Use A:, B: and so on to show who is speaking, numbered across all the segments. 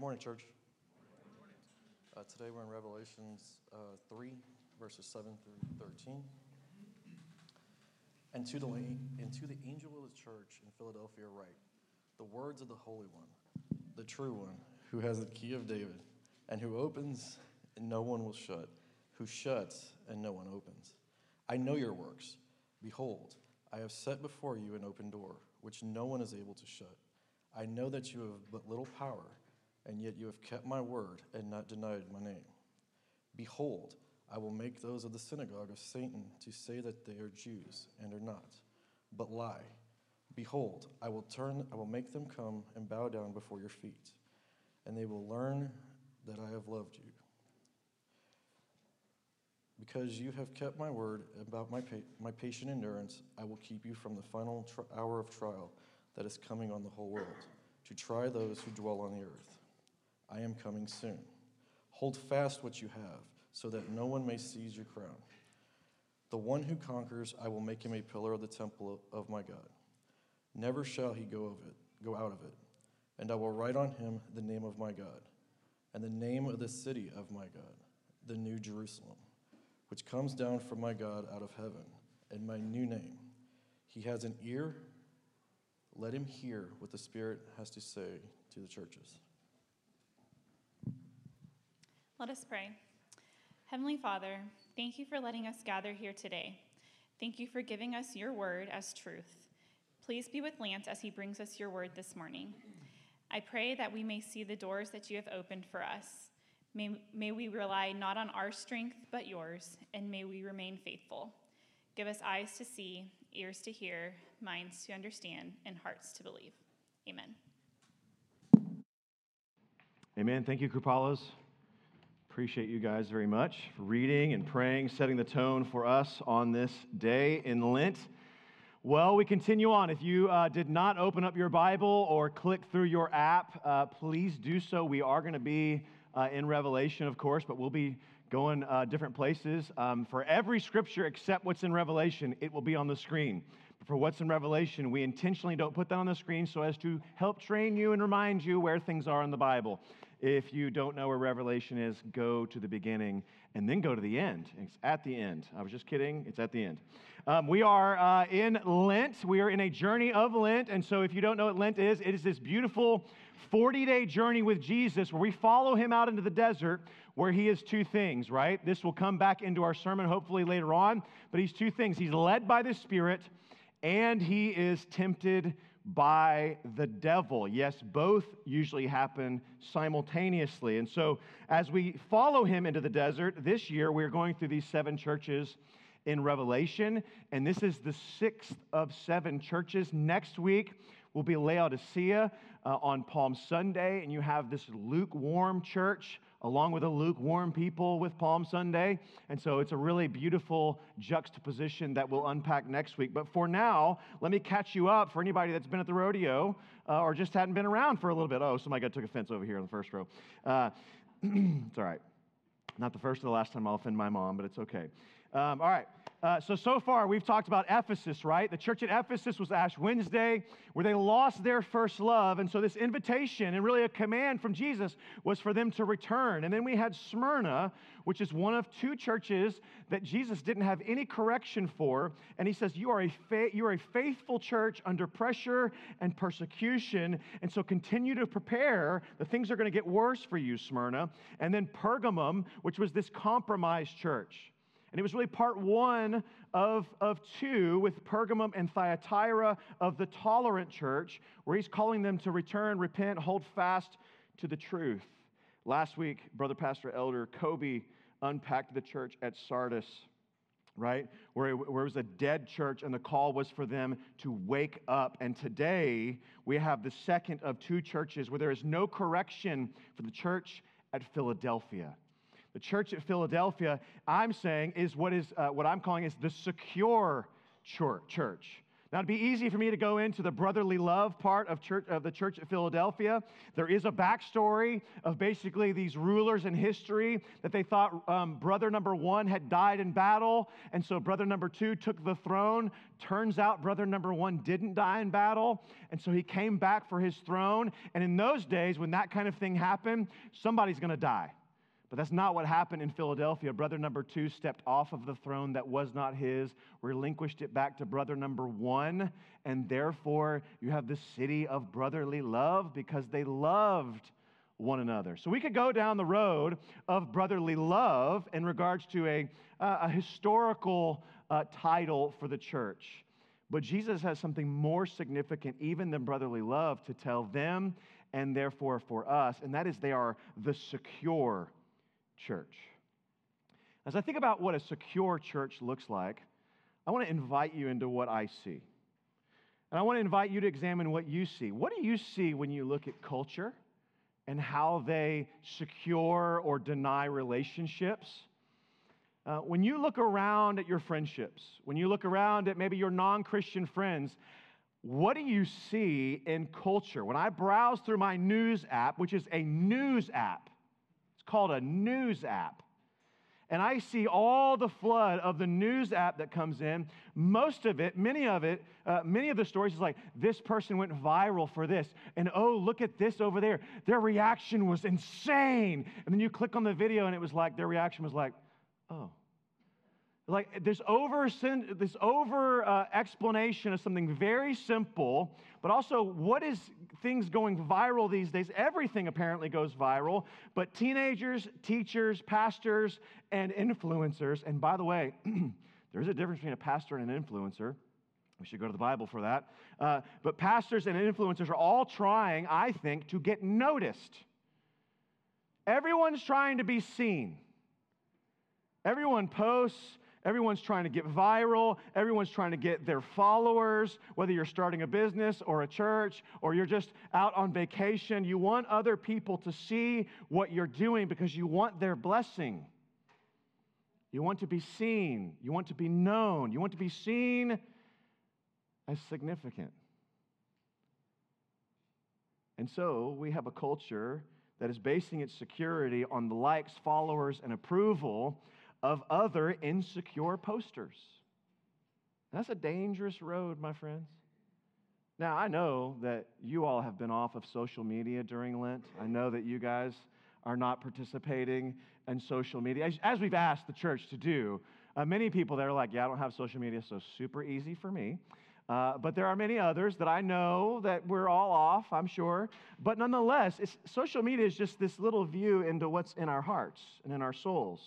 A: Good morning, church. Uh, today we're in Revelations uh, 3, verses 7 through 13. And to, the, and to the angel of the church in Philadelphia, write the words of the Holy One, the true one, who has the key of David, and who opens and no one will shut, who shuts and no one opens. I know your works. Behold, I have set before you an open door, which no one is able to shut. I know that you have but little power and yet you have kept my word and not denied my name. Behold, I will make those of the synagogue of Satan to say that they are Jews and are not, but lie. Behold, I will turn I will make them come and bow down before your feet, and they will learn that I have loved you. Because you have kept my word about my, pa- my patient endurance, I will keep you from the final tr- hour of trial that is coming on the whole world, to try those who dwell on the earth. I am coming soon. Hold fast what you have, so that no one may seize your crown. The one who conquers, I will make him a pillar of the temple of my God. Never shall he go of it, go out of it. And I will write on him the name of my God, and the name of the city of my God, the new Jerusalem, which comes down from my God out of heaven, and my new name. He has an ear, let him hear what the Spirit has to say to the churches.
B: Let us pray. Heavenly Father, thank you for letting us gather here today. Thank you for giving us your word as truth. Please be with Lance as he brings us your word this morning. I pray that we may see the doors that you have opened for us. May, may we rely not on our strength, but yours, and may we remain faithful. Give us eyes to see, ears to hear, minds to understand, and hearts to believe. Amen.
C: Amen. Thank you, Krupalos. Appreciate you guys very much for reading and praying, setting the tone for us on this day in Lent. Well, we continue on. If you uh, did not open up your Bible or click through your app, uh, please do so. We are going to be uh, in Revelation, of course, but we'll be going uh, different places. Um, for every scripture except what's in Revelation, it will be on the screen. For what's in Revelation, we intentionally don't put that on the screen so as to help train you and remind you where things are in the Bible. If you don't know where Revelation is, go to the beginning and then go to the end. It's at the end. I was just kidding. It's at the end. Um, we are uh, in Lent. We are in a journey of Lent. And so, if you don't know what Lent is, it is this beautiful 40 day journey with Jesus where we follow him out into the desert where he is two things, right? This will come back into our sermon hopefully later on. But he's two things he's led by the Spirit and he is tempted by the devil. Yes, both usually happen simultaneously. And so, as we follow him into the desert, this year we're going through these seven churches in Revelation, and this is the sixth of seven churches. Next week will be Laodicea uh, on Palm Sunday, and you have this lukewarm church along with a lukewarm people with Palm Sunday. And so it's a really beautiful juxtaposition that we'll unpack next week. But for now, let me catch you up for anybody that's been at the rodeo uh, or just hadn't been around for a little bit. Oh, somebody got took offense over here in the first row. Uh, it's all right. Not the first or the last time I'll offend my mom, but it's okay. Um, all right. Uh, so, so far, we've talked about Ephesus, right? The church at Ephesus was Ash Wednesday, where they lost their first love. And so, this invitation and really a command from Jesus was for them to return. And then we had Smyrna, which is one of two churches that Jesus didn't have any correction for. And he says, You are a, fa- you are a faithful church under pressure and persecution. And so, continue to prepare. The things are going to get worse for you, Smyrna. And then Pergamum, which was this compromised church. And it was really part one of, of two with Pergamum and Thyatira of the tolerant church, where he's calling them to return, repent, hold fast to the truth. Last week, Brother Pastor Elder Kobe unpacked the church at Sardis, right? Where it, where it was a dead church, and the call was for them to wake up. And today, we have the second of two churches where there is no correction for the church at Philadelphia. The church at Philadelphia, I'm saying, is what, is, uh, what I'm calling is the secure church. Now, it'd be easy for me to go into the brotherly love part of, church, of the church at Philadelphia. There is a backstory of basically these rulers in history that they thought um, brother number one had died in battle, and so brother number two took the throne. Turns out brother number one didn't die in battle, and so he came back for his throne. And in those days, when that kind of thing happened, somebody's going to die. But that's not what happened in Philadelphia. Brother number two stepped off of the throne that was not his, relinquished it back to brother number one, and therefore you have the city of brotherly love because they loved one another. So we could go down the road of brotherly love in regards to a, uh, a historical uh, title for the church. But Jesus has something more significant, even than brotherly love, to tell them and therefore for us, and that is they are the secure church. As I think about what a secure church looks like, I want to invite you into what I see. And I want to invite you to examine what you see. What do you see when you look at culture and how they secure or deny relationships? Uh, when you look around at your friendships, when you look around at maybe your non Christian friends, what do you see in culture? When I browse through my news app, which is a news app, called a news app. And I see all the flood of the news app that comes in. Most of it, many of it, uh, many of the stories is like, this person went viral for this. And oh, look at this over there. Their reaction was insane. And then you click on the video and it was like, their reaction was like, oh. Like this over, this over uh, explanation of something very simple, but also what is things going viral these days? Everything apparently goes viral, but teenagers, teachers, pastors, and influencers. And by the way, there's a difference between a pastor and an influencer. We should go to the Bible for that. Uh, but pastors and influencers are all trying, I think, to get noticed. Everyone's trying to be seen. Everyone posts Everyone's trying to get viral. Everyone's trying to get their followers, whether you're starting a business or a church or you're just out on vacation. You want other people to see what you're doing because you want their blessing. You want to be seen. You want to be known. You want to be seen as significant. And so we have a culture that is basing its security on the likes, followers, and approval of other insecure posters. That's a dangerous road, my friends. Now, I know that you all have been off of social media during Lent. I know that you guys are not participating in social media, as, as we've asked the church to do. Uh, many people that are like, yeah, I don't have social media, so super easy for me. Uh, but there are many others that I know that we're all off, I'm sure. But nonetheless, social media is just this little view into what's in our hearts and in our souls.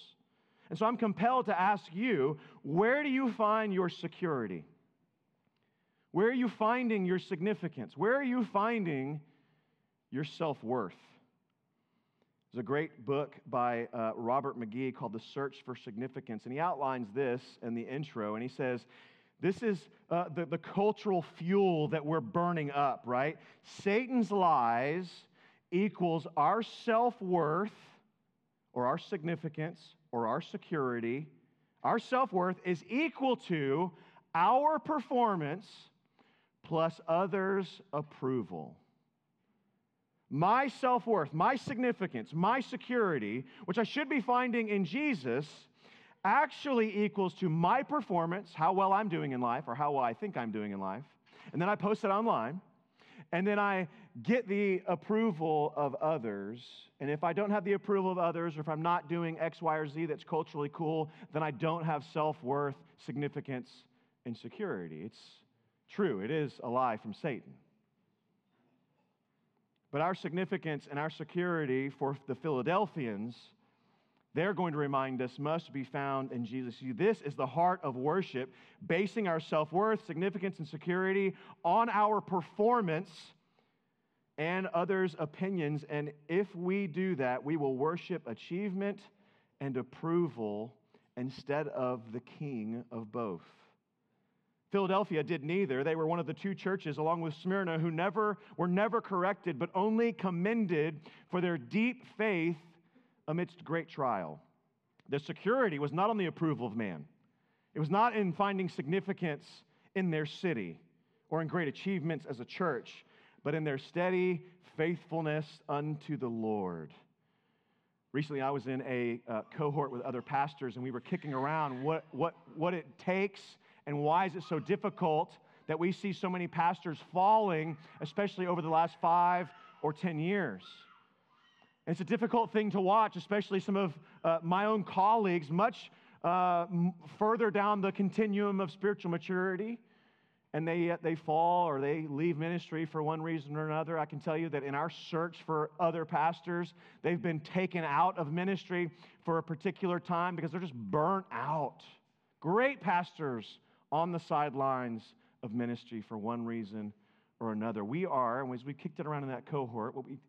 C: And so I'm compelled to ask you where do you find your security? Where are you finding your significance? Where are you finding your self worth? There's a great book by uh, Robert McGee called The Search for Significance, and he outlines this in the intro, and he says, this is uh, the, the cultural fuel that we're burning up, right? Satan's lies equals our self worth or our significance or our security, our self worth is equal to our performance plus others' approval. My self worth, my significance, my security, which I should be finding in Jesus, actually equals to my performance, how well I'm doing in life, or how well I think I'm doing in life. And then I post it online. And then I get the approval of others. And if I don't have the approval of others, or if I'm not doing X, Y, or Z that's culturally cool, then I don't have self worth, significance, and security. It's true, it is a lie from Satan. But our significance and our security for the Philadelphians, they're going to remind us, must be found in Jesus. This is the heart of worship, basing our self worth, significance, and security on our performance and others' opinions. And if we do that, we will worship achievement and approval instead of the king of both. Philadelphia did neither. They were one of the two churches, along with Smyrna, who never were never corrected, but only commended for their deep faith amidst great trial. Their security was not on the approval of man. It was not in finding significance in their city. or in great achievements as a church, but in their steady faithfulness unto the Lord. Recently, I was in a uh, cohort with other pastors, and we were kicking around what, what, what it takes and why is it so difficult that we see so many pastors falling, especially over the last five or 10 years. And it's a difficult thing to watch, especially some of uh, my own colleagues, much uh, further down the continuum of spiritual maturity and they, uh, they fall or they leave ministry for one reason or another, I can tell you that in our search for other pastors, they've been taken out of ministry for a particular time because they're just burnt out. Great pastors on the sidelines of ministry for one reason or another. We are, and as we kicked it around in that cohort, what we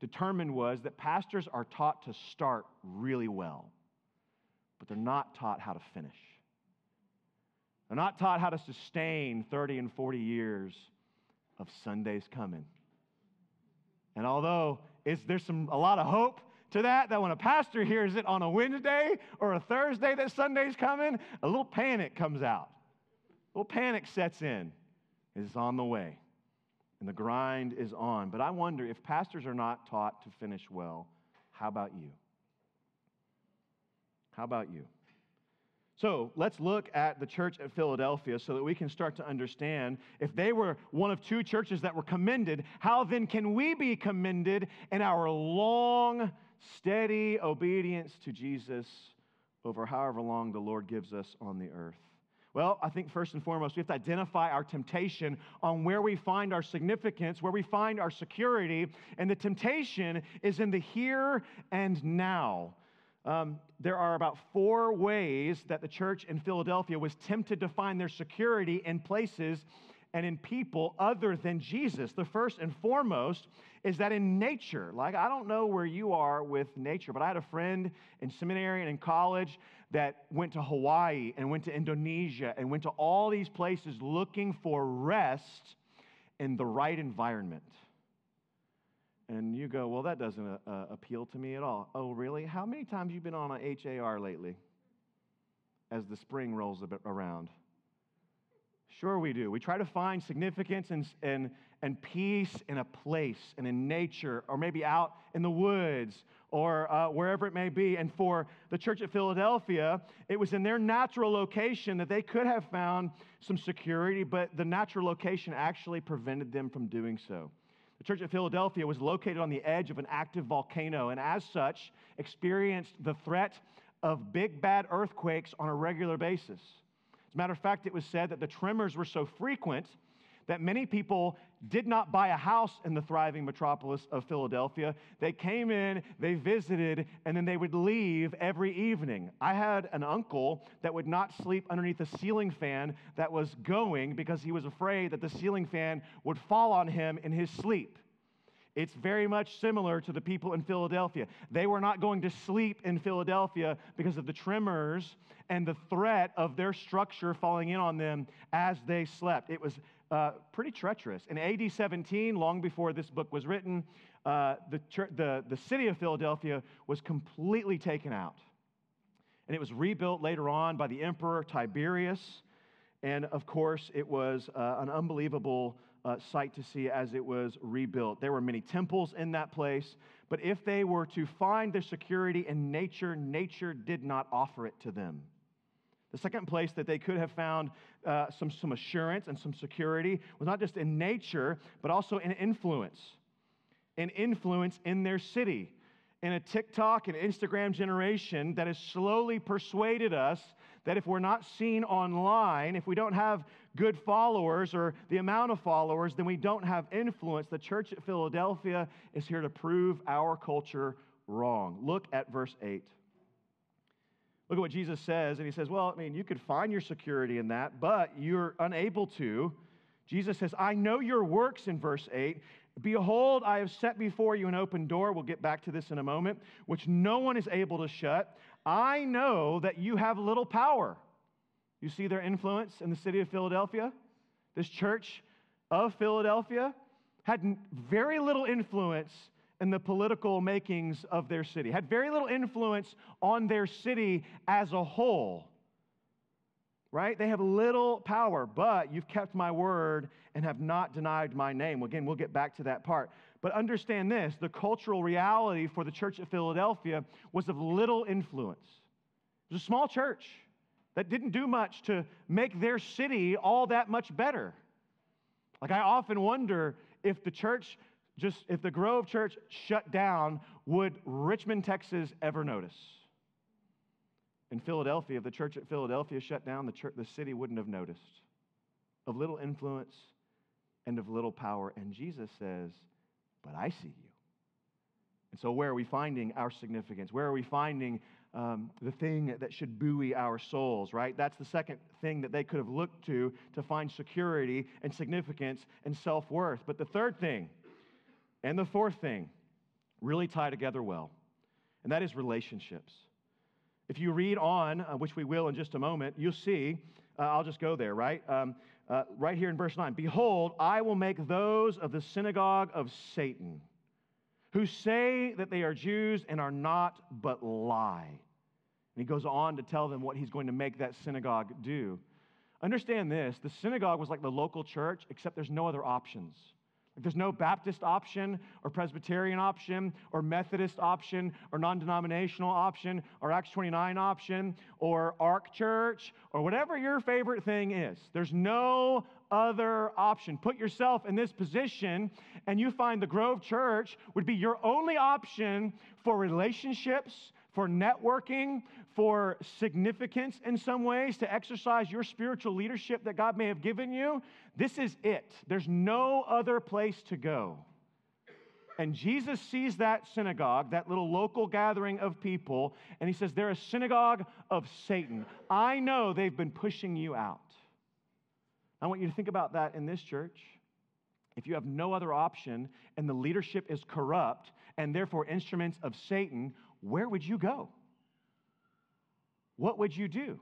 C: determined was that pastors are taught to start really well, but they're not taught how to finish. They're not taught how to sustain 30 and 40 years of Sundays coming. And although there's some, a lot of hope to that, that when a pastor hears it on a Wednesday or a Thursday that Sunday's coming, a little panic comes out. A little panic sets in. It's on the way. And the grind is on. But I wonder if pastors are not taught to finish well, how about you? How about you? So let's look at the church at Philadelphia so that we can start to understand if they were one of two churches that were commended, how then can we be commended in our long, steady obedience to Jesus over however long the Lord gives us on the earth? Well, I think first and foremost, we have to identify our temptation on where we find our significance, where we find our security. And the temptation is in the here and now. Um, there are about four ways that the church in Philadelphia was tempted to find their security in places and in people other than Jesus. The first and foremost is that in nature, like I don't know where you are with nature, but I had a friend in seminary and in college that went to Hawaii and went to Indonesia and went to all these places looking for rest in the right environment. And you go, well, that doesn't uh, uh, appeal to me at all. Oh, really? How many times you been on a HAR lately as the spring rolls around? Sure, we do. We try to find significance and, and, and peace in a place and in nature, or maybe out in the woods, or uh, wherever it may be. And for the church at Philadelphia, it was in their natural location that they could have found some security, but the natural location actually prevented them from doing so. The church at Philadelphia was located on the edge of an active volcano, and as such, experienced the threat of big bad earthquakes on a regular basis. As a matter of fact, it was said that the tremors were so frequent that many people did not buy a house in the thriving metropolis of Philadelphia. They came in, they visited, and then they would leave every evening. I had an uncle that would not sleep underneath a ceiling fan that was going because he was afraid that the ceiling fan would fall on him in his sleep. It's very much similar to the people in Philadelphia. They were not going to sleep in Philadelphia because of the tremors and the threat of their structure falling in on them as they slept. It was uh, pretty treacherous. In AD 17, long before this book was written, uh, the, the, the city of Philadelphia was completely taken out. And it was rebuilt later on by the emperor Tiberius. And of course, it was uh, an unbelievable uh, sight to see as it was rebuilt. There were many temples in that place, but if they were to find their security in nature, nature did not offer it to them. The second place that they could have found uh, some, some assurance and some security was not just in nature, but also in influence. In influence in their city. In a TikTok and Instagram generation that has slowly persuaded us that if we're not seen online, if we don't have good followers or the amount of followers, then we don't have influence. The church at Philadelphia is here to prove our culture wrong. Look at verse 8. Look at what Jesus says, and he says, Well, I mean, you could find your security in that, but you're unable to. Jesus says, I know your works in verse 8. Behold, I have set before you an open door. We'll get back to this in a moment, which no one is able to shut. I know that you have little power. You see their influence in the city of Philadelphia? This church of Philadelphia had very little influence in the political makings of their city, had very little influence on their city as a whole. right? They have little power, but you've kept my word and have not denied my name. Again, we'll get back to that part. But understand this the cultural reality for the church at Philadelphia was of little influence. It was a small church that didn't do much to make their city all that much better. Like, I often wonder if the church just, if the Grove Church shut down, would Richmond, Texas ever notice? In Philadelphia, if the church at Philadelphia shut down, the, church, the city wouldn't have noticed. Of little influence and of little power. And Jesus says, But I see you. And so, where are we finding our significance? Where are we finding um, the thing that should buoy our souls, right? That's the second thing that they could have looked to to find security and significance and self worth. But the third thing and the fourth thing really tie together well, and that is relationships. If you read on, uh, which we will in just a moment, you'll see, uh, I'll just go there, right? Um, uh, right here in verse 9 Behold, I will make those of the synagogue of Satan who say that they are Jews and are not, but lie. And he goes on to tell them what he's going to make that synagogue do. Understand this the synagogue was like the local church, except there's no other options. There's no Baptist option or Presbyterian option or Methodist option or non denominational option or Acts 29 option or Ark Church or whatever your favorite thing is. There's no other option. Put yourself in this position and you find the Grove Church would be your only option for relationships, for networking, for significance in some ways, to exercise your spiritual leadership that God may have given you, this is it. There's no other place to go. And Jesus sees that synagogue, that little local gathering of people, and he says, They're a synagogue of Satan. I know they've been pushing you out. I want you to think about that in this church. If you have no other option and the leadership is corrupt and therefore instruments of Satan, where would you go? What would you do?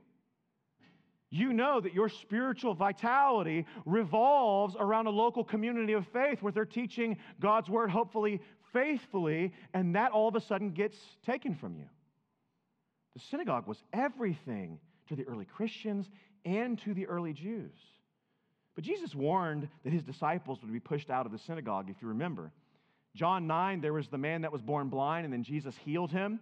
C: You know that your spiritual vitality revolves around a local community of faith where they're teaching God's word, hopefully faithfully, and that all of a sudden gets taken from you. The synagogue was everything to the early Christians and to the early Jews. But Jesus warned that his disciples would be pushed out of the synagogue, if you remember. John 9, there was the man that was born blind, and then Jesus healed him.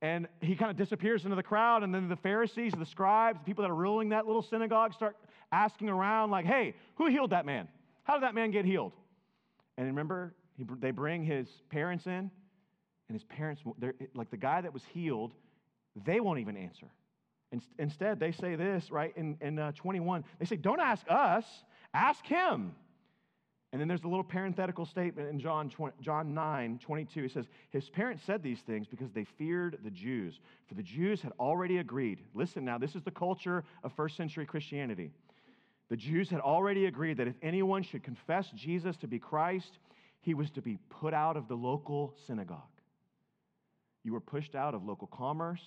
C: And he kind of disappears into the crowd, and then the Pharisees, the scribes, the people that are ruling that little synagogue start asking around, like, hey, who healed that man? How did that man get healed? And remember, he, they bring his parents in, and his parents, like the guy that was healed, they won't even answer. Instead, they say this, right, in, in uh, 21. They say, Don't ask us, ask him. And then there's a little parenthetical statement in John, 20, John 9, 22. It says, His parents said these things because they feared the Jews. For the Jews had already agreed. Listen now, this is the culture of first century Christianity. The Jews had already agreed that if anyone should confess Jesus to be Christ, he was to be put out of the local synagogue. You were pushed out of local commerce,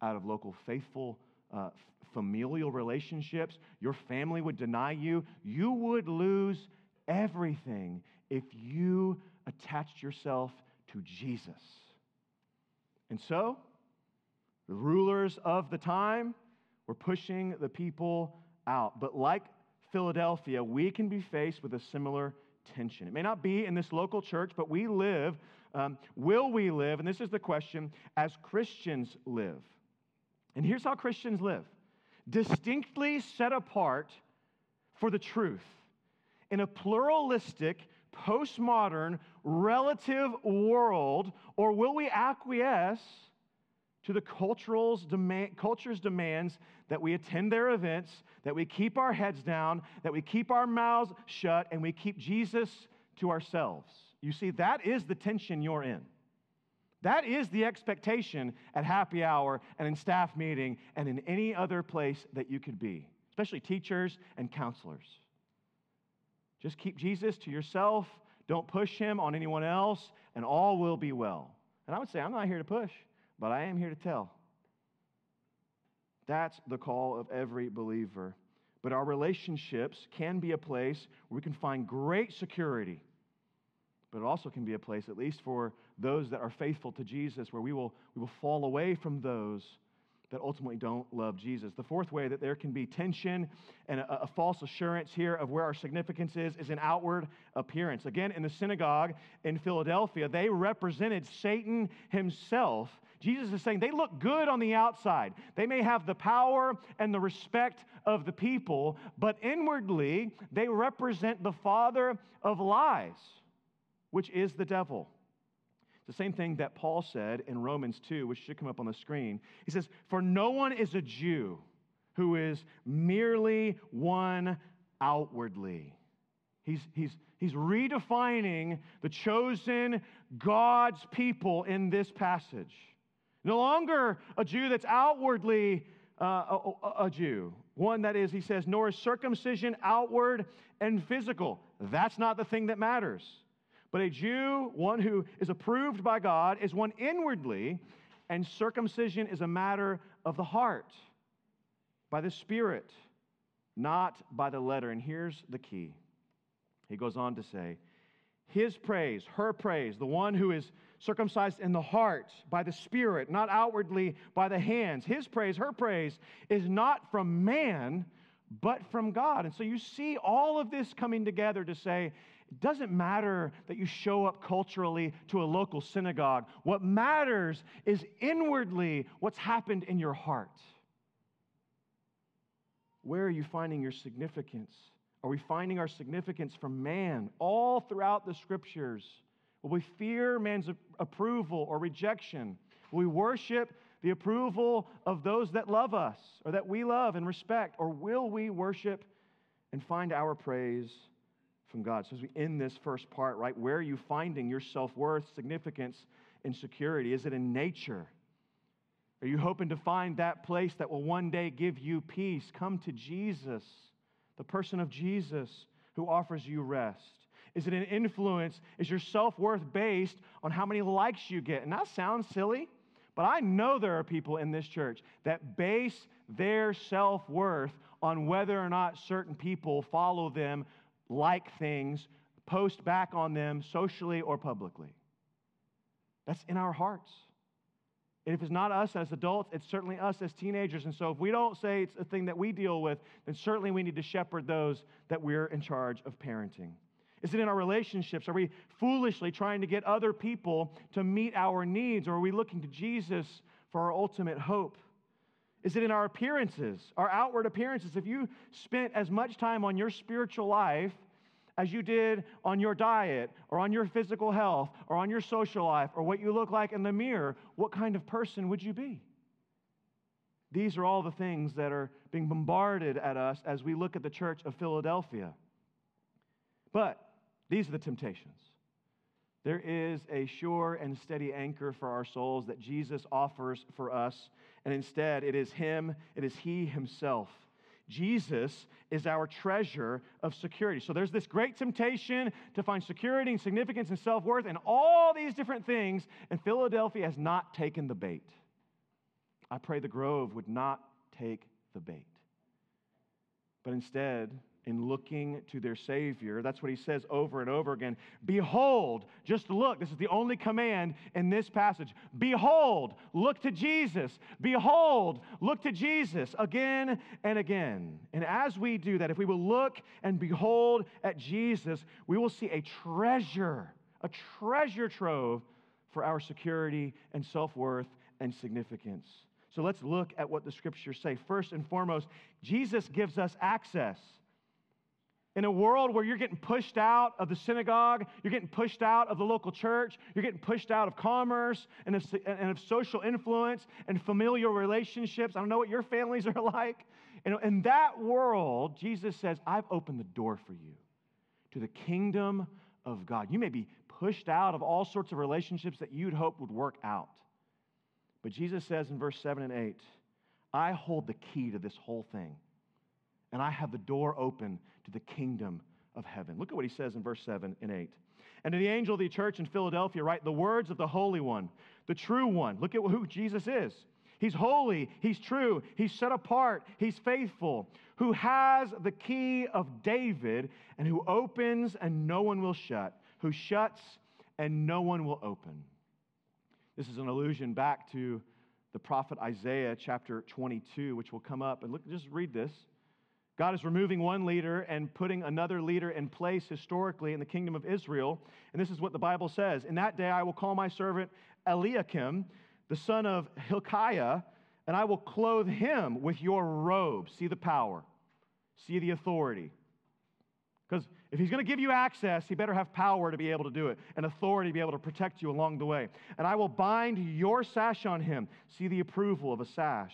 C: out of local faithful uh, familial relationships. Your family would deny you. You would lose everything if you attached yourself to Jesus. And so, the rulers of the time were pushing the people out. But like Philadelphia, we can be faced with a similar tension. It may not be in this local church, but we live, um, will we live, and this is the question, as Christians live? And here's how Christians live distinctly set apart for the truth in a pluralistic, postmodern, relative world, or will we acquiesce to the cultural's demand, culture's demands that we attend their events, that we keep our heads down, that we keep our mouths shut, and we keep Jesus to ourselves? You see, that is the tension you're in. That is the expectation at happy hour and in staff meeting and in any other place that you could be, especially teachers and counselors. Just keep Jesus to yourself, don't push him on anyone else, and all will be well. And I would say, I'm not here to push, but I am here to tell. That's the call of every believer. But our relationships can be a place where we can find great security but it also can be a place, at least for those that are faithful to Jesus, where we will, we will fall away from those that ultimately don't love Jesus. The fourth way that there can be tension and a, a, false assurance here of where our significance is is an outward appearance. Again, in the synagogue in Philadelphia, they represented Satan himself. Jesus is saying they look good on the outside. They may have the power and the respect of the people, but inwardly, they represent the father of lies, which is the devil. It's the same thing that Paul said in Romans 2, which should come up on the screen. He says, For no one is a Jew who is merely one outwardly. He's, he's, he's redefining the chosen God's people in this passage. No longer a Jew that's outwardly uh, a, a, Jew. One that is, he says, nor is circumcision outward and physical. That's not the thing that matters. But a Jew, one who is approved by God, is one inwardly, and circumcision is a matter of the heart, by the Spirit, not by the letter. And here's the key. He goes on to say, His praise, her praise, the one who is circumcised in the heart by the Spirit, not outwardly by the hands, his praise, her praise, is not from man, but from God. And so you see all of this coming together to say, it doesn't matter that you show up culturally to a local synagogue. What matters is inwardly what's happened in your heart. Where are you finding your significance? Are we finding our significance from man all throughout the scriptures? Will we fear man's approval or rejection? Will we worship the approval of those that love us or that we love and respect? Or will we worship and find our praise from God. So, as we end this first part, right, where are you finding your self worth, significance, and security? Is it in nature? Are you hoping to find that place that will one day give you peace? Come to Jesus, the person of Jesus who offers you rest. Is it an influence? Is your self worth based on how many likes you get? And that sounds silly, but I know there are people in this church that base their self worth on whether or not certain people follow them like things, post back on them socially or publicly. That's in our hearts. And if it's not us as adults, it's certainly us as teenagers. And so if we don't say it's a thing that we deal with, then certainly we need to shepherd those that we're in charge of parenting. Is it in our relationships? Are we foolishly trying to get other people to meet our needs? Or are we looking to Jesus for our ultimate hope? Is it in our appearances, our outward appearances? If you spent as much time on your spiritual life as you did on your diet or on your physical health or on your social life or what you look like in the mirror, what kind of person would you be? These are all the things that are being bombarded at us as we look at the church of Philadelphia. But these are the temptations. There is a sure and steady anchor for our souls that Jesus offers for us and instead it is Him, it is He Himself. Jesus is our treasure of security. So there's this great temptation to find security and significance and self worth and all these different things, and Philadelphia has not taken the bait. I pray the Grove would not take the bait, but instead, in looking to their Savior. That's what he says over and over again. Behold, just look. This is the only command in this passage. Behold, look to Jesus. Behold, look to Jesus again and again. And as we do that, if we will look and behold at Jesus, we will see a treasure, a treasure trove for our security and self worth and significance. So let's look at what the scriptures say. First and foremost, Jesus gives us access in a world where you're getting pushed out of the synagogue, you're getting pushed out of the local church, you're getting pushed out of commerce and of, and of social influence and familial relationships. I don't know what your families are like. In, in that world, Jesus says, I've opened the door for you to the kingdom of God. You may be pushed out of all sorts of relationships that you'd hope would work out. But Jesus says in verse 7 and 8, I hold the key to this whole thing and I have the door open to the kingdom of heaven. Look at what he says in verse 7 and 8. And to the angel of the church in Philadelphia, write the words of the Holy One, the true one. Look at who Jesus is. He's holy, he's true, he's set apart, he's faithful, who has the key of David, and who opens and no one will shut, who shuts and no one will open. This is an allusion back to the prophet Isaiah chapter 22, which will come up. And look, just read this. God is removing one leader and putting another leader in place historically in the kingdom of Israel. And this is what the Bible says In that day I will call my servant Eliakim, the son of Hilkiah, and I will clothe him with your robe. See the power, see the authority. Because if he's going to give you access, he better have power to be able to do it and authority to be able to protect you along the way. And I will bind your sash on him. See the approval of a sash.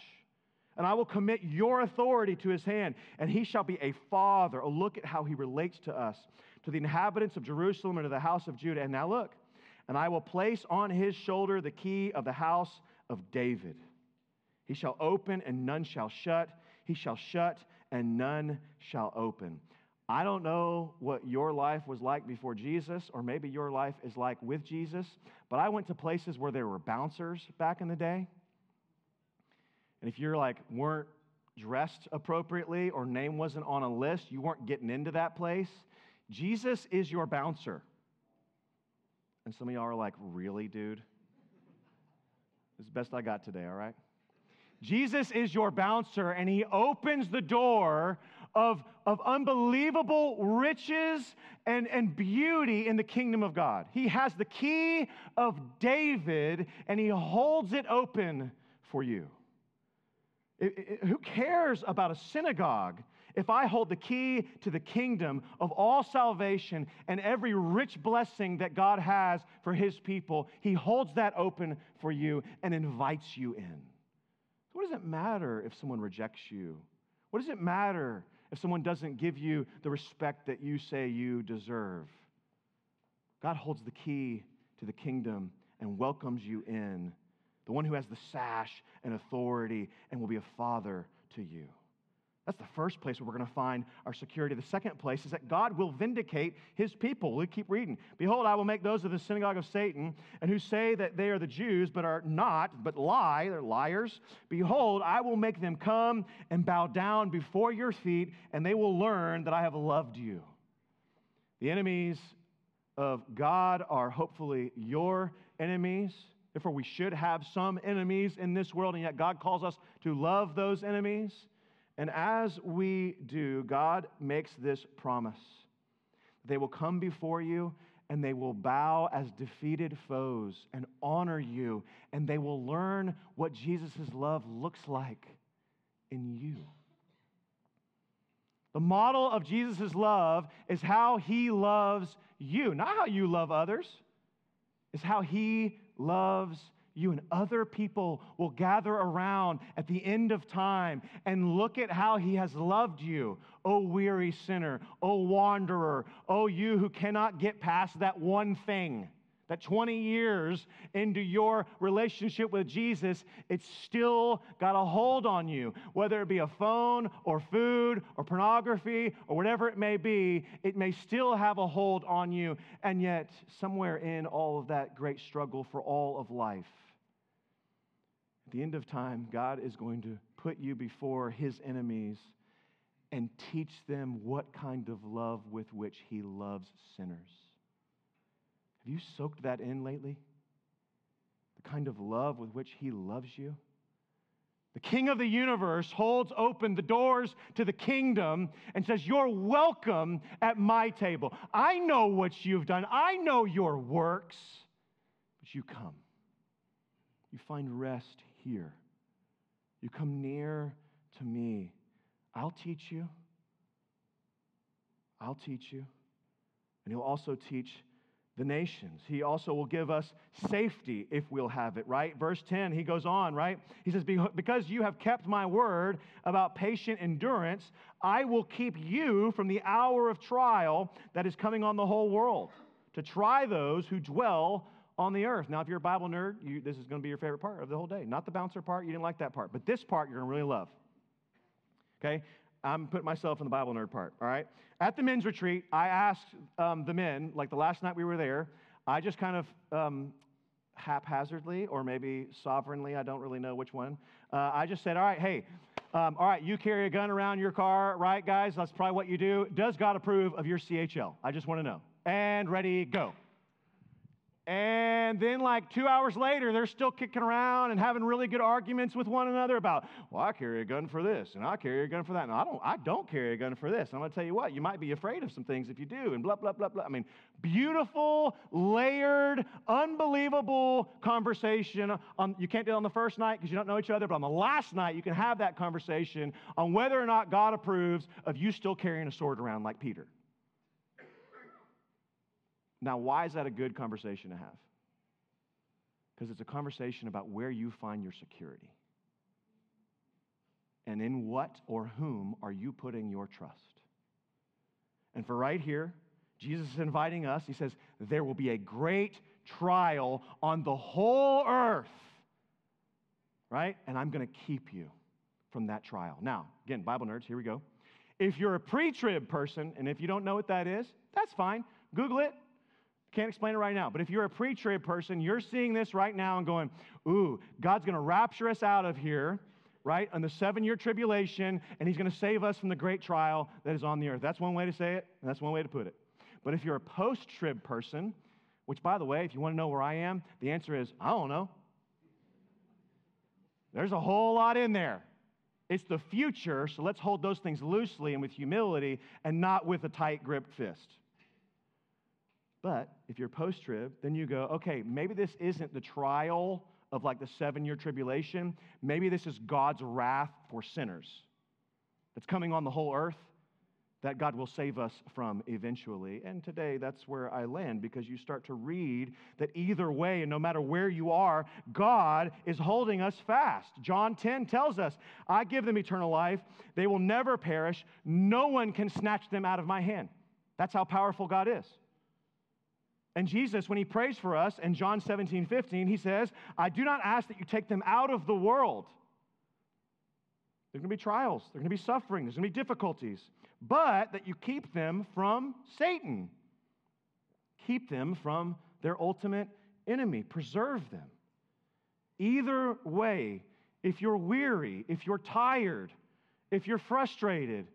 C: And I will commit your authority to his hand, and he shall be a father. Oh, look at how he relates to us, to the inhabitants of Jerusalem and to the house of Judah. And now look, and I will place on his shoulder the key of the house of David. He shall open, and none shall shut. He shall shut, and none shall open. I don't know what your life was like before Jesus, or maybe your life is like with Jesus, but I went to places where there were bouncers back in the day. And if you're like, weren't dressed appropriately or name wasn't on a list, you weren't getting into that place, Jesus is your bouncer. And some of y'all are like, really, dude? This is the best I got today, all right? Jesus is your bouncer, and he opens the door of, of unbelievable riches and, and beauty in the kingdom of God. He has the key of David and he holds it open for you. It, it, who cares about a synagogue if I hold the key to the kingdom of all salvation and every rich blessing that God has for his people? He holds that open for you and invites you in. So, what does it matter if someone rejects you? What does it matter if someone doesn't give you the respect that you say you deserve. God holds the key to the kingdom and welcomes you in, the one who has the sash and authority and will be a father to you. That's the first place where we're going to find our security. The second place is that God will vindicate his people. We keep reading. Behold, I will make those of the synagogue of Satan, and who say that they are the Jews, but are not, but lie, they're liars. Behold, I will make them come and bow down before your feet, and they will learn that I have loved you. The enemies of God are hopefully your enemies. Therefore, we should have some enemies in this world, and yet God calls us to love those enemies. And as we do, God makes this promise they will come before you and they will bow as defeated foes and honor you, and they will learn what Jesus' love looks like in you. The model of Jesus' love is how he loves you, not how you love others, it's how he loves you and other people will gather around at the end of time and look at how he has loved you. Oh, weary sinner. Oh, wanderer. Oh, you who cannot get past that one thing. That 20 years into your relationship with Jesus, it's still got a hold on you. Whether it be a phone or food or pornography or whatever it may be, it may still have a hold on you. And yet, somewhere in all of that great struggle for all of life, at the end of time, God is going to put you before his enemies and teach them what kind of love with which he loves sinners. Have you soaked that in lately? The kind of love with which he loves you? The King of the universe holds open the doors to the kingdom and says, You're welcome at my table. I know what you've done, I know your works, but you come. You find rest here. You come near to me. I'll teach you. I'll teach you. And He'll also teach the nations. He also will give us safety if we'll have it, right? Verse 10, he goes on, right? He says, Because you have kept my word about patient endurance, I will keep you from the hour of trial that is coming on the whole world, to try those who dwell on the earth. Now, if you're a Bible nerd, you, this is going to be your favorite part of the whole day. Not the bouncer part, you didn't like that part, but this part you're going to really love. Okay? I'm putting myself in the Bible nerd part, all right? At the men's retreat, I asked um, the men, like the last night we were there, I just kind of um, haphazardly or maybe sovereignly, I don't really know which one, uh, I just said, all right, hey, um, all right, you carry a gun around your car, right, guys? That's probably what you do. Does God approve of your CHL? I just want to know. And ready, go. And then, like two hours later, they're still kicking around and having really good arguments with one another about, well, I carry a gun for this, and I carry a gun for that, and I don't, I don't carry a gun for this. And I'm going to tell you what, you might be afraid of some things if you do, and blah, blah, blah, blah. I mean, beautiful, layered, unbelievable conversation. On, you can't do it on the first night because you don't know each other, but on the last night, you can have that conversation on whether or not God approves of you still carrying a sword around like Peter. Now, why is that a good conversation to have? Because it's a conversation about where you find your security. And in what or whom are you putting your trust? And for right here, Jesus is inviting us. He says, There will be a great trial on the whole earth, right? And I'm going to keep you from that trial. Now, again, Bible nerds, here we go. If you're a pre trib person, and if you don't know what that is, that's fine. Google it, can't explain it right now, but if you're a pre trib person, you're seeing this right now and going, Ooh, God's going to rapture us out of here, right, on the seven year tribulation, and He's going to save us from the great trial that is on the earth. That's one way to say it, and that's one way to put it. But if you're a post trib person, which, by the way, if you want to know where I am, the answer is I don't know. There's a whole lot in there. It's the future, so let's hold those things loosely and with humility and not with a tight gripped fist. But if you're post trib, then you go, okay, maybe this isn't the trial of like the seven year tribulation. Maybe this is God's wrath for sinners that's coming on the whole earth that God will save us from eventually. And today, that's where I land because you start to read that either way, and no matter where you are, God is holding us fast. John 10 tells us, I give them eternal life. They will never perish. No one can snatch them out of my hand. That's how powerful God is. And Jesus, when he prays for us in John 17, 15, he says, I do not ask that you take them out of the world. There's going to be trials, there's going to be suffering, there's going to be difficulties, but that you keep them from Satan. Keep them from their ultimate enemy, preserve them. Either way, if you're weary, if you're tired, if you're frustrated,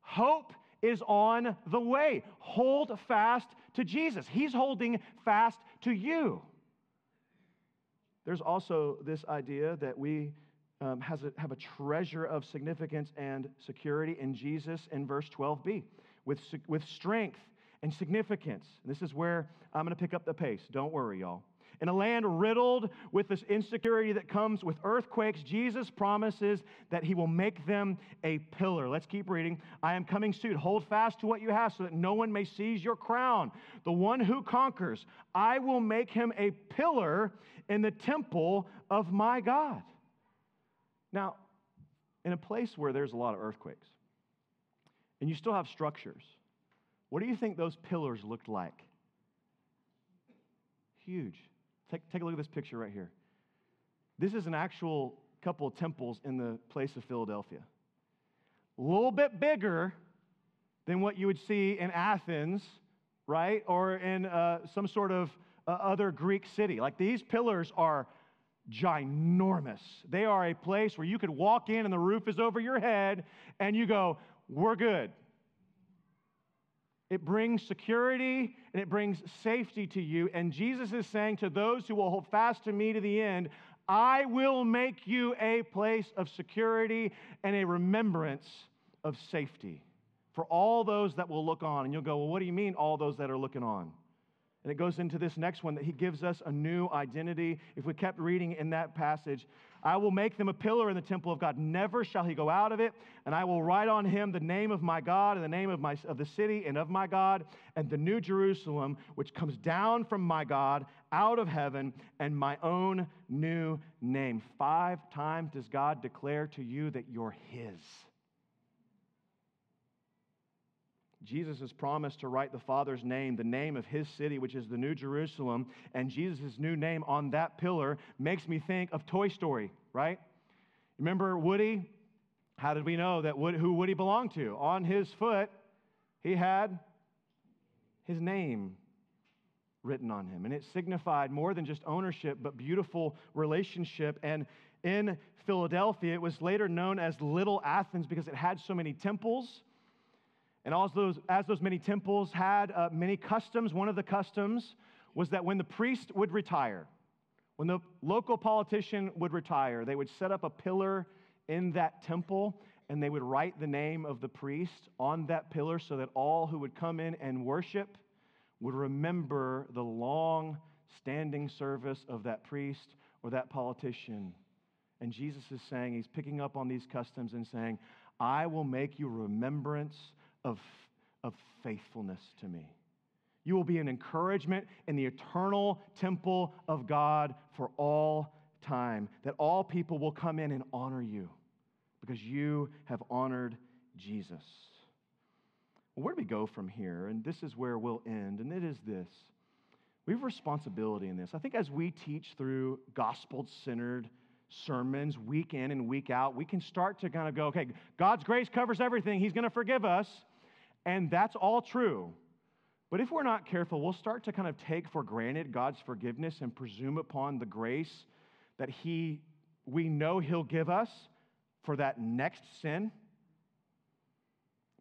C: hope is on the way. Hold fast to Jesus, He's holding fast to you. There's also this idea that we um, has a, have a treasure of significance and security in Jesus in verse 12b with, with strength and significance. This is where I'm going to pick up the pace. Don't worry, y'all. In a land riddled with this insecurity that comes with earthquakes, Jesus promises that he will make them a pillar. Let's keep reading. I am coming soon. Hold fast to what you have so that no one may seize your crown. The one who conquers, I will make him a pillar in the temple of my God. Now, in a place where there's a lot of earthquakes, and you still have structures, what do you think those pillars looked like? Huge. Take, take a look at this picture right here. This is an actual couple of temples in the place of Philadelphia. A little bit bigger than what you would see in Athens, right? Or in uh, some sort of uh, other Greek city. Like these pillars are ginormous. They are a place where you could walk in and the roof is over your head and you go, We're good. It brings security and it brings safety to you. And Jesus is saying to those who will hold fast to me to the end, I will make you a place of security and a remembrance of safety for all those that will look on. And you'll go, Well, what do you mean, all those that are looking on? And it goes into this next one that he gives us a new identity. If we kept reading in that passage, I will make them a pillar in the temple of God. Never shall he go out of it. And I will write on him the name of my God and the name of, my, of the city and of my God and the new Jerusalem, which comes down from my God out of heaven and my own new name. Five times does God declare to you that you're his. Jesus has promised to write the Father's name, the name of his city, which is the New Jerusalem, and Jesus' new name on that pillar makes me think of Toy Story, right? Remember Woody? How did we know that Woody, who Woody belonged to? On his foot, he had his name written on him. And it signified more than just ownership, but beautiful relationship. And in Philadelphia, it was later known as Little Athens because it had so many temples and as those, as those many temples had uh, many customs, one of the customs was that when the priest would retire, when the local politician would retire, they would set up a pillar in that temple and they would write the name of the priest on that pillar so that all who would come in and worship would remember the long standing service of that priest or that politician. And Jesus is saying, He's picking up on these customs and saying, I will make you remembrance of, of faithfulness to me. You will be an encouragement in the eternal temple of God for all time, that all people will come in and honor you because you have honored Jesus. Well, where do we go from here? And this is where we'll end, and it is this. We have responsibility in this. I think as we teach through gospel centered sermons week in and week out, we can start to kind of go, okay, God's grace covers everything. He's going to forgive us. And that's all true. But if we're not careful, we'll start to kind of take for granted God's forgiveness and presume upon the grace that He, we know He'll give us for that next sin.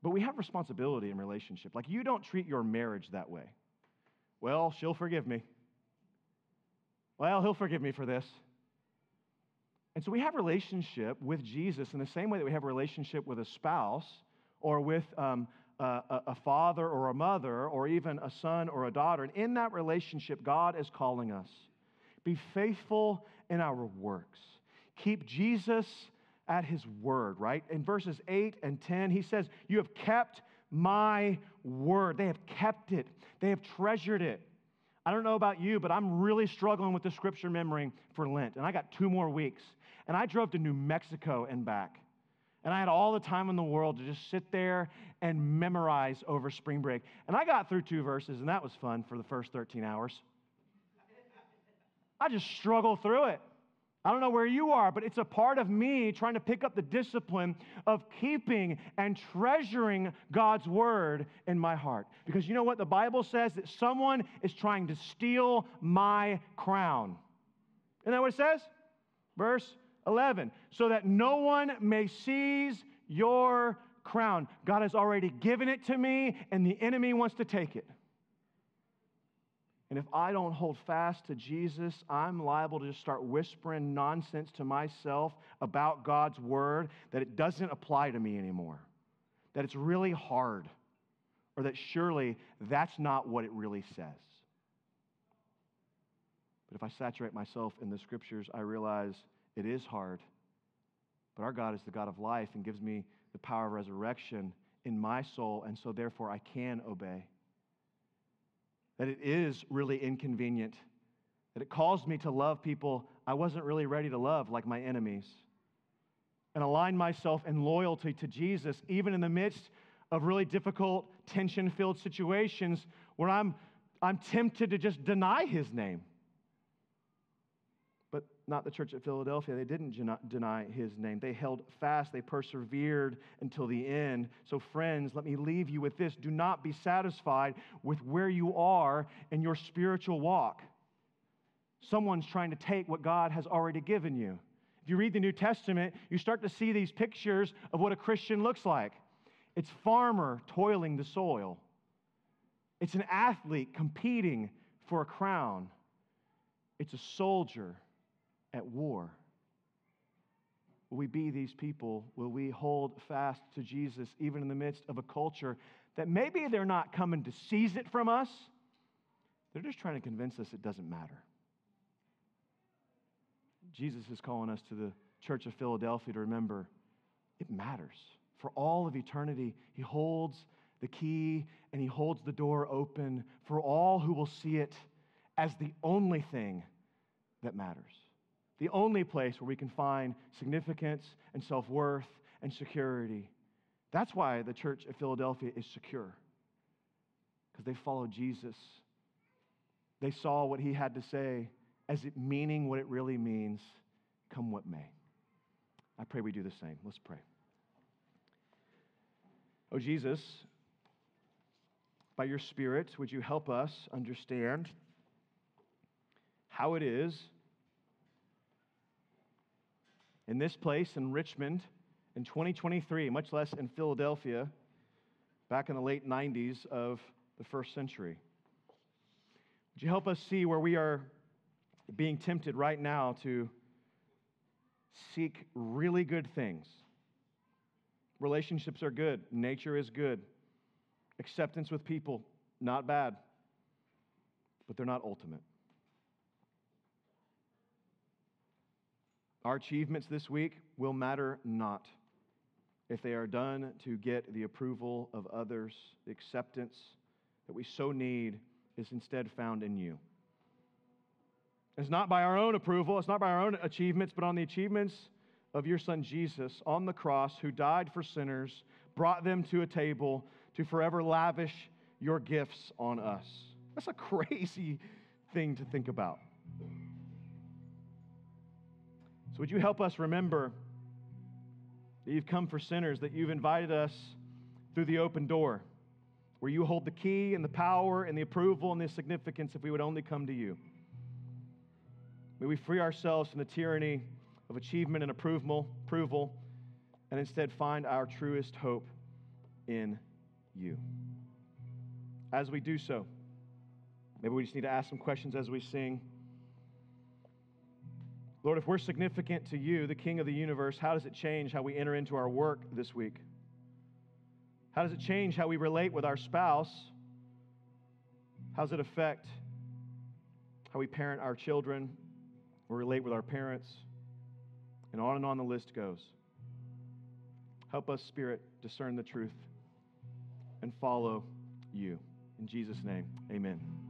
C: But we have responsibility in relationship. Like you don't treat your marriage that way. Well, she'll forgive me. Well, he'll forgive me for this. And so we have relationship with Jesus in the same way that we have a relationship with a spouse or with um, a, a father or a mother or even a son or a daughter. And in that relationship, God is calling us be faithful in our works. Keep Jesus at his word, right? In verses 8 and 10, he says, You have kept my word. They have kept it, they have treasured it. I don't know about you, but I'm really struggling with the scripture memory for Lent. And I got two more weeks. And I drove to New Mexico and back. And I had all the time in the world to just sit there and memorize over spring break. And I got through two verses, and that was fun for the first 13 hours. I just struggled through it. I don't know where you are, but it's a part of me trying to pick up the discipline of keeping and treasuring God's word in my heart. Because you know what? The Bible says that someone is trying to steal my crown. Isn't that what it says? Verse 11. So that no one may seize your crown. God has already given it to me, and the enemy wants to take it. And if I don't hold fast to Jesus, I'm liable to just start whispering nonsense to myself about God's word that it doesn't apply to me anymore, that it's really hard, or that surely that's not what it really says. But if I saturate myself in the scriptures, I realize it is hard. But our God is the God of life and gives me the power of resurrection in my soul, and so therefore I can obey that it is really inconvenient, that it calls me to love people I wasn't really ready to love, like my enemies, and align myself in loyalty to Jesus, even in the midst of really difficult, tension filled situations where I'm, I'm tempted to just deny his name not the church at Philadelphia. They didn't deny his name. They held fast, they persevered until the end. So, friends, let me leave you with this do not be satisfied with where you are in your spiritual walk. Someone's trying to take what God has already given you. If you read the New Testament, you start to see these pictures of what a Christian looks like. It's farmer toiling the soil. It's an athlete competing for a crown. It's a soldier at war? Will we be these people? Will we hold fast to Jesus even in the midst of a culture that maybe they're not coming to seize it from us? They're just trying to convince us it doesn't matter. Jesus is calling us to the church of Philadelphia to remember it matters. For all of eternity, He holds the key and He holds the door open for all who will see it as the only thing that matters the only place where we can find significance and self worth and security. That's why the church of Philadelphia is secure, because they followed Jesus. They saw what he had to say as it meaning what it really means, come what may. I pray we do the same. Let's pray. Oh, Jesus, by your Spirit, would you help us understand how it is in this place in Richmond in 2023, much less in Philadelphia back in the late 90s of the first century. Would you help us see where we are being tempted right now to seek really good things? Relationships are good, nature is good, acceptance with people, not bad, but they're not ultimate. Our achievements this week will matter not if they are done to get the approval of others. The acceptance that we so need is instead found in you. It's not by our own approval, it's not by our own achievements, but on the achievements of your son Jesus on the cross, who died for sinners, brought them to a table to forever lavish your gifts on us. That's a crazy thing to think about. So, would you help us remember that you've come for sinners, that you've invited us through the open door, where you hold the key and the power and the approval and the significance if we would only come to you? May we free ourselves from the tyranny of achievement and approval, approval and instead find our truest hope in you. As we do so, maybe we just need to ask some questions as we sing. Lord, if we're significant to you, the King of the universe, how does it change how we enter into our work this week? How does it change how we relate with our spouse? How does it affect how we parent our children or relate with our parents? And on and on the list goes. Help us, Spirit, discern the truth and follow you. In Jesus' name, amen.